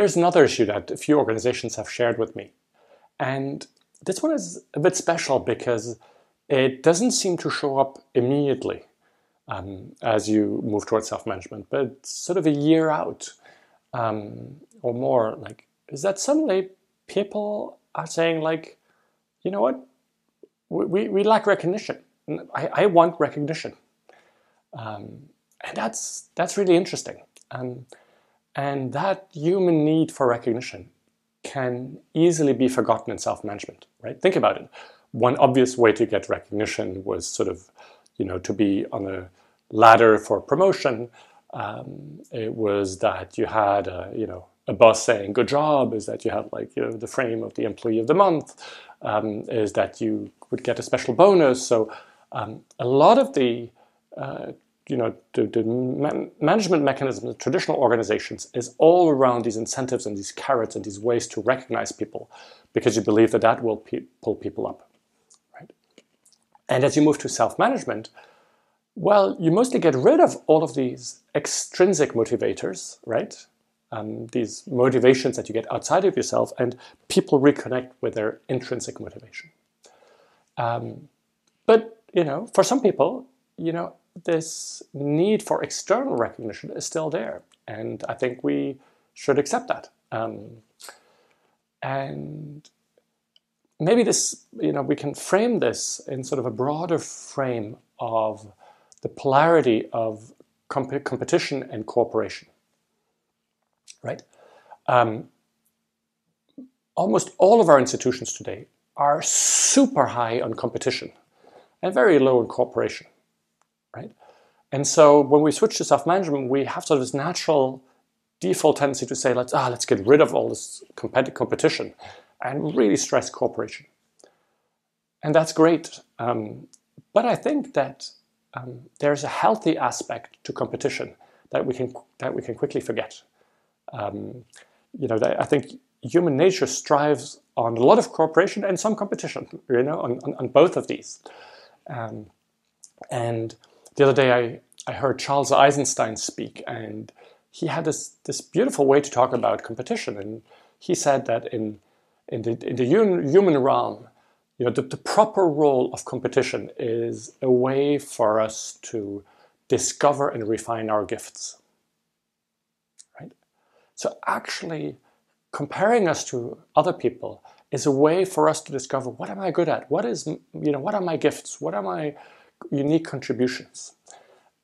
here's another issue that a few organizations have shared with me. And this one is a bit special because it doesn't seem to show up immediately um, as you move towards self-management, but sort of a year out um, or more, like is that suddenly people are saying like, you know what, we, we lack recognition. I, I want recognition. Um, and that's, that's really interesting. Um, and that human need for recognition can easily be forgotten in self-management, right? Think about it. One obvious way to get recognition was sort of, you know, to be on a ladder for promotion. Um, it was that you had, a, you know, a boss saying "good job," is that you had like you know the frame of the employee of the month, um, is that you would get a special bonus. So um, a lot of the uh, you know the, the man management mechanisms of traditional organizations is all around these incentives and these carrots and these ways to recognize people because you believe that that will pe pull people up right and as you move to self-management well you mostly get rid of all of these extrinsic motivators right um, these motivations that you get outside of yourself, and people reconnect with their intrinsic motivation. Um, but you know, for some people, you know, this need for external recognition is still there, and I think we should accept that. Um, and maybe this, you know, we can frame this in sort of a broader frame of the polarity of comp competition and cooperation right? Um, almost all of our institutions today are super high on competition and very low in cooperation, right? And so when we switch to self-management, we have sort of this natural default tendency to say, let's, ah, let's get rid of all this compet competition and really stress cooperation. And that's great. Um, but I think that um, there's a healthy aspect to competition that we can, that we can quickly forget. Um, you know, I think human nature strives on a lot of cooperation and some competition, you know, on, on, on both of these. Um, and the other day I, I heard Charles Eisenstein speak and he had this, this beautiful way to talk about competition. And he said that in, in the, in the human realm, you know, the, the proper role of competition is a way for us to discover and refine our gifts. Right? So actually comparing us to other people is a way for us to discover what am I good at? What is, you know, what are my gifts? What am my unique contributions?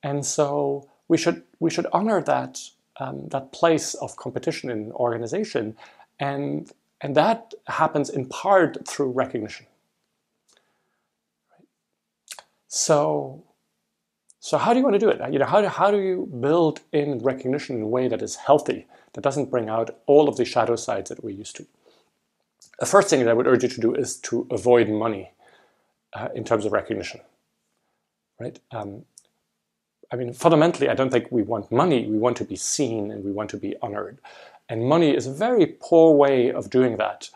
And so we should, we should honor that, um, that place of competition in organization and, and that happens in part through recognition. So so how do you want to do it? You know, how do, how do you build in recognition in a way that is healthy, that doesn't bring out all of the shadow sides that we're used to? The first thing that I would urge you to do is to avoid money uh, in terms of recognition, right? Um, I mean, fundamentally, I don't think we want money. We want to be seen and we want to be honored. And money is a very poor way of doing that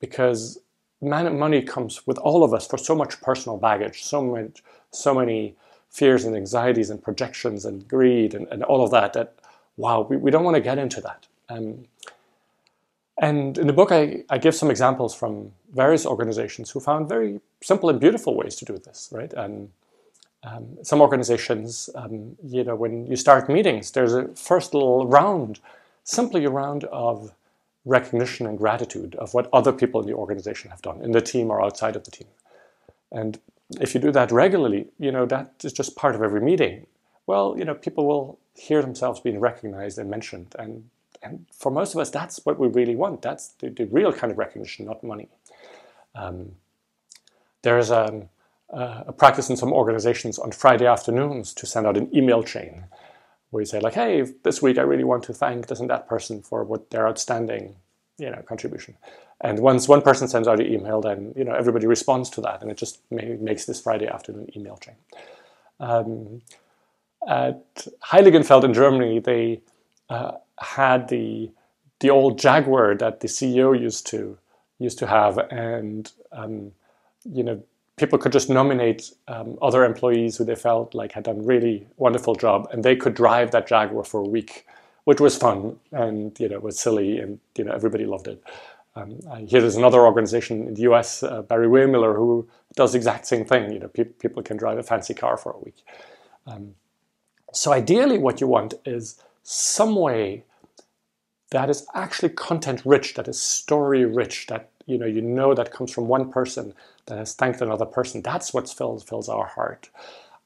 because money comes with all of us for so much personal baggage, so much, so many fears and anxieties and projections and greed and, and all of that, that, wow, we, we don't want to get into that. Um, and in the book, I, I give some examples from various organizations who found very simple and beautiful ways to do this, right? And um, some organizations, um, you know, when you start meetings, there's a first little round, simply a round of recognition and gratitude of what other people in the organization have done, in the team or outside of the team. And if you do that regularly, you know, that is just part of every meeting. Well, you know, people will hear themselves being recognized and mentioned. And, and for most of us, that's what we really want. That's the, the real kind of recognition, not money. Um, there's a, a practice in some organizations on Friday afternoons to send out an email chain where you say like, hey, this week I really want to thank this and that person for what their outstanding you know, contribution. And once one person sends out an email, then you know everybody responds to that, and it just may, makes this Friday afternoon email chain. Um, at Heiligenfeld in Germany, they uh, had the the old Jaguar that the CEO used to used to have, and um, you know people could just nominate um, other employees who they felt like had done really wonderful job, and they could drive that Jaguar for a week which was fun and you know was silly and you know everybody loved it. Um, here there's another organization in the US, uh, Barry Wehmiller, who does the exact same thing. You know, pe- people can drive a fancy car for a week. Um, so ideally, what you want is some way that is actually content rich, that is story rich, that you know you know that comes from one person that has thanked another person. That's what fills fills our heart.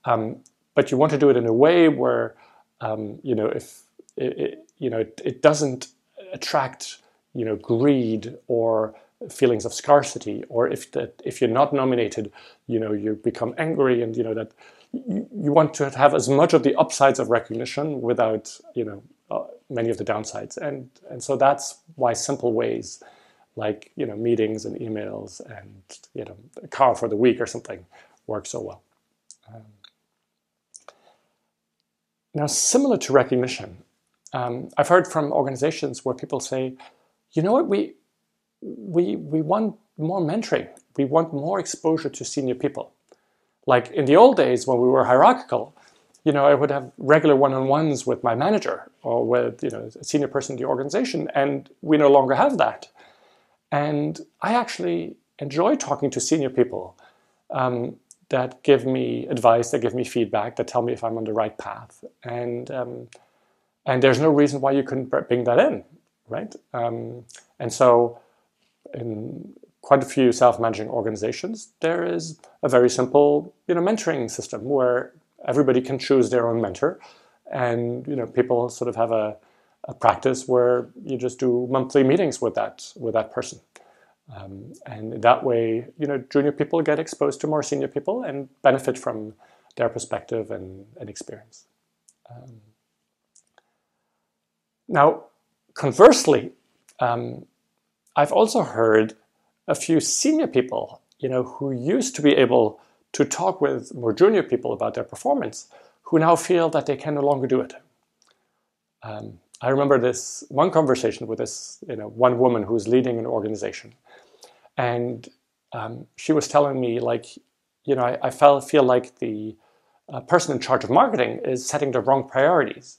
Um, but you want to do it in a way where um, you know if it, it, you know it, it doesn't attract you know greed or feelings of scarcity, or if that if you're not nominated, you know you become angry and you know that you, you want to have as much of the upsides of recognition without you know uh, many of the downsides, and and so that's why simple ways like you know meetings and emails and you know a car for the week or something work so well. Um, now, similar to recognition, um, I've heard from organizations where people say, you know what, we we we want more mentoring, we want more exposure to senior people. Like in the old days when we were hierarchical, you know, I would have regular one-on-ones with my manager or with you know a senior person in the organization, and we no longer have that. And I actually enjoy talking to senior people um, that give me advice, that give me feedback, that tell me if I'm on the right path. And um, and there's no reason why you couldn't bring that in, right? Um, and so, in quite a few self-managing organizations, there is a very simple, you know, mentoring system where everybody can choose their own mentor, and you know, people sort of have a a practice where you just do monthly meetings with that with that person. Um, and that way, you know, junior people get exposed to more senior people and benefit from their perspective and, and experience. Um, now, conversely, um, I've also heard a few senior people, you know, who used to be able to talk with more junior people about their performance, who now feel that they can no longer do it. Um, I remember this one conversation with this, you know, one woman who was leading an organization, and um, she was telling me like, you know, I, I felt feel like the uh, person in charge of marketing is setting the wrong priorities,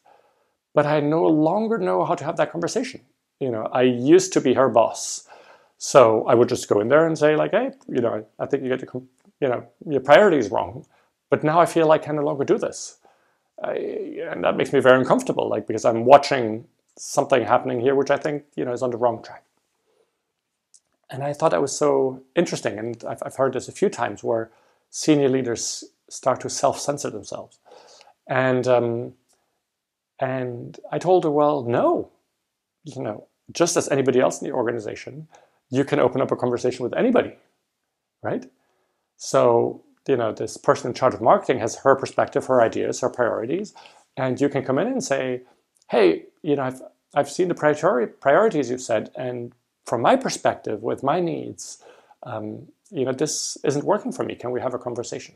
but I no longer know how to have that conversation. You know, I used to be her boss, so I would just go in there and say like, hey, you know, I think you get your, you know, your priorities wrong, but now I feel like I can no longer do this. I, and that makes me very uncomfortable, like because I'm watching something happening here, which I think you know is on the wrong track. And I thought that was so interesting, and I've, I've heard this a few times where senior leaders start to self-censor themselves, and um, and I told her, well, no, you know, just as anybody else in the organization, you can open up a conversation with anybody, right? So you know, this person in charge of marketing has her perspective, her ideas, her priorities, and you can come in and say, "Hey, you know, I've I've seen the priori- priorities you've said, and from my perspective, with my needs, um, you know, this isn't working for me. Can we have a conversation?"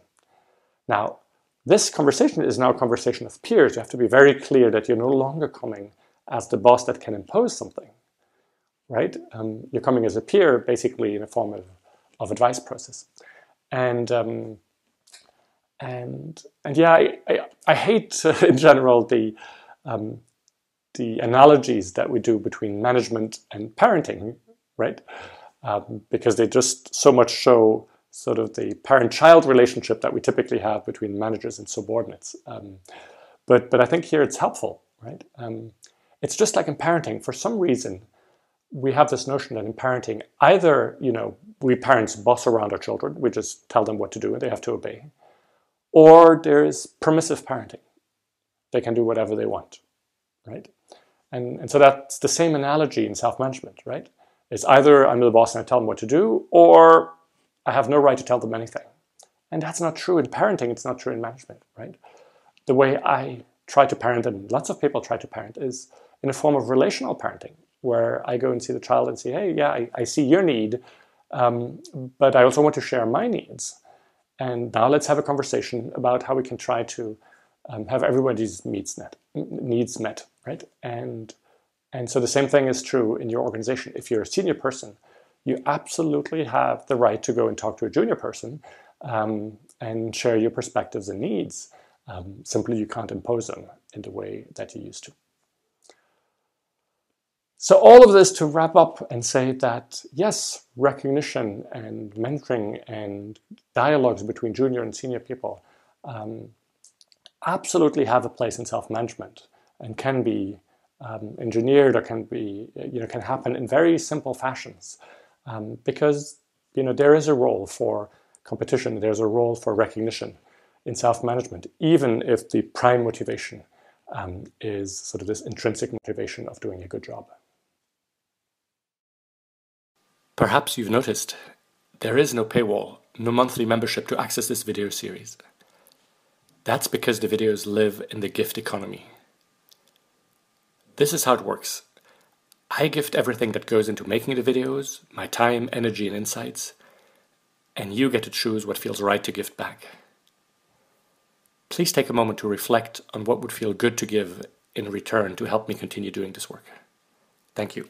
Now, this conversation is now a conversation of peers. You have to be very clear that you're no longer coming as the boss that can impose something, right? Um, you're coming as a peer, basically in a form of, of advice process and um, and and yeah, I, I, I hate uh, in general the um, the analogies that we do between management and parenting, right? Um, because they just so much show sort of the parent-child relationship that we typically have between managers and subordinates. Um, but but I think here it's helpful, right? Um, it's just like in parenting. For some reason, we have this notion that in parenting, either you know we parents boss around our children, we just tell them what to do and they have to obey, or there's permissive parenting. They can do whatever they want, right? And, and so that's the same analogy in self-management, right? It's either I'm the boss and I tell them what to do, or I have no right to tell them anything. And that's not true in parenting, it's not true in management, right? The way I try to parent, and lots of people try to parent, is in a form of relational parenting where I go and see the child and say, hey, yeah, I, I see your need, um, but I also want to share my needs. And now let's have a conversation about how we can try to um, have everybody's needs met, needs met, right? And and so the same thing is true in your organization. If you're a senior person, you absolutely have the right to go and talk to a junior person um, and share your perspectives and needs. Um, simply, you can't impose them in the way that you used to. So, all of this to wrap up and say that yes, recognition and mentoring and dialogues between junior and senior people um, absolutely have a place in self management and can be um, engineered or can be, you know, can happen in very simple fashions um, because, you know, there is a role for competition, there's a role for recognition in self management, even if the prime motivation um, is sort of this intrinsic motivation of doing a good job. Perhaps you've noticed there is no paywall, no monthly membership to access this video series. That's because the videos live in the gift economy. This is how it works. I gift everything that goes into making the videos, my time, energy, and insights, and you get to choose what feels right to gift back. Please take a moment to reflect on what would feel good to give in return to help me continue doing this work. Thank you.